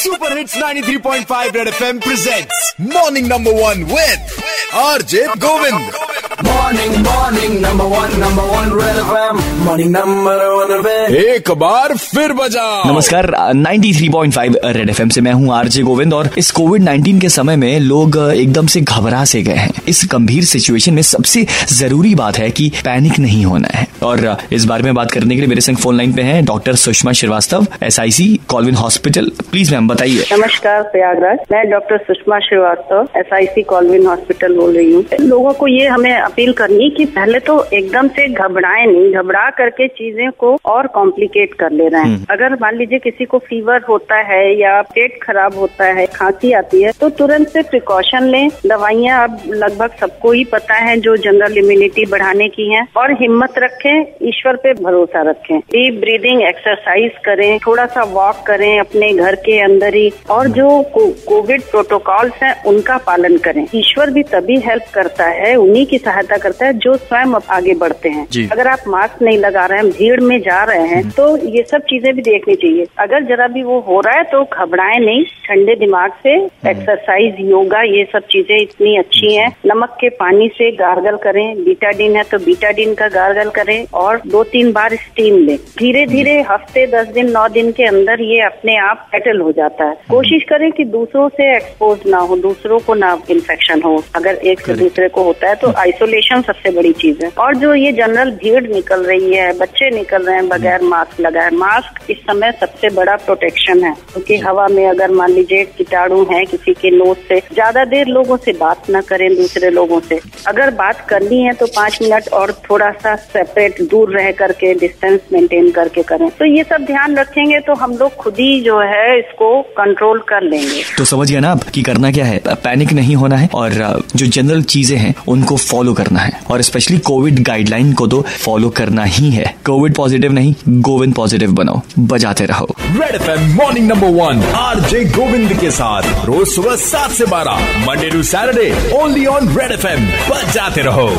Super hits 93.5 red FM presents morning number one with RJ Govind morning morning number one number one red FM morning number one एक बार फिर बजा नमस्कार 93.5 red FM से मैं हूँ आरजे गोविंद और इस कोविड 19 के समय में लोग एकदम से घबरा से गए हैं। इस गंभीर सिचुएशन में सबसे ज़रूरी बात है कि पैनिक नहीं होना है। और इस बारे में बात करने के लिए मेरे संग फ़ोन लाइन पे हैं doctor Sushma Srivastava S I C Colvin hospital please ma'am बताइए। नमस्कार प्रयागराज। मैं doctor Sushma Srivastava S I C Colvin hospital बोल रही हूँ। लोगों को ये हमें अपील करनी कि पहले तो एकदम से घबराए नहीं घबरा करके चीज़ें को और कॉम्प्लिकेट कर ले रहे हैं। अगर मान लीजिए किसी को फीवर होता है या पेट खराब होता है खांसी आती है तो तुरंत से प्रिकॉशन लें। दवाइयाँ अब लगभग सबको ही पता है जो जनरल इम्यूनिटी बढ़ाने की हैं और हिम्मत रखें ईश्वर पे भरोसा रखें। डीप ब्रीदिंग एक्सरसाइज करें थोड़ा सा वॉक करें अपने घर के अंदर ही और जो कोविड प्रोटोकॉल्स हैं उनका पालन करें। ईश्वर भी तभी हेल्प करता है उन्हीं की सहायता करता है जो स्वयं आगे बढ़ते हैं। अगर आप मास्क नहीं लगा रहे हैं भीड़ में जा रहे हैं तो ये सब चीज़ें भी देखनी चाहिए। अगर जरा भी वो हो रहा है तो घबराए नहीं ठंडे दिमाग से एक्सरसाइज योगा ये सब चीज़ें इतनी अच्छी हैं। नमक के पानी से गार्गल करें बीटाडीन है तो बीटाडीन का गार्गल करें। और दो तीन बार स्टीम लें। धीरे धीरे हफ़्ते दस दिन नौ दिन के अंदर ये अपने आप सेटल हो जाता है। कोशिश करें कि दूसरों से एक्सपोज ना हो दूसरों को ना इन्फेक्शन हो। अगर एक से दूसरे को होता है तो आइसोलेशन सबसे बड़ी चीज़ है। और जो ये जनरल भीड़ निकल रही है बच्चे निकल रहे हैं बगैर मास्क लगाए मास्क इस समय सबसे बड़ा प्रोटेक्शन है। क्योंकि हवा में अगर मान लीजिए कीटाणु है किसी के नोज़ से ज़्यादा देर लोगों से बात न करें दूसरे लोगों से। अगर बात करनी है तो पाँच मिनट और थोड़ा सा सेपरेट दूर रह करके डिस्टेंस मेंटेन करके करें। तो ये सब ध्यान रखेंगे तो हम लोग खुद ही जो है इसको कंट्रोल कर लेंगे। तो समझ गया ना आप कि करना क्या है? पैनिक नहीं होना है और जो जनरल चीज़ें हैं उनको फॉलो करना है। और स्पेशली कोविड गाइडलाइन को तो फॉलो करना ही है। कोविड पॉजिटिव नहीं गोविंद पॉजिटिव बनाओ। बजाते रहो। Red FM morning number one RJ Govind के साथ। रोज सुबह सात से बारह Monday to Saturday only on red FM बजाते रहो।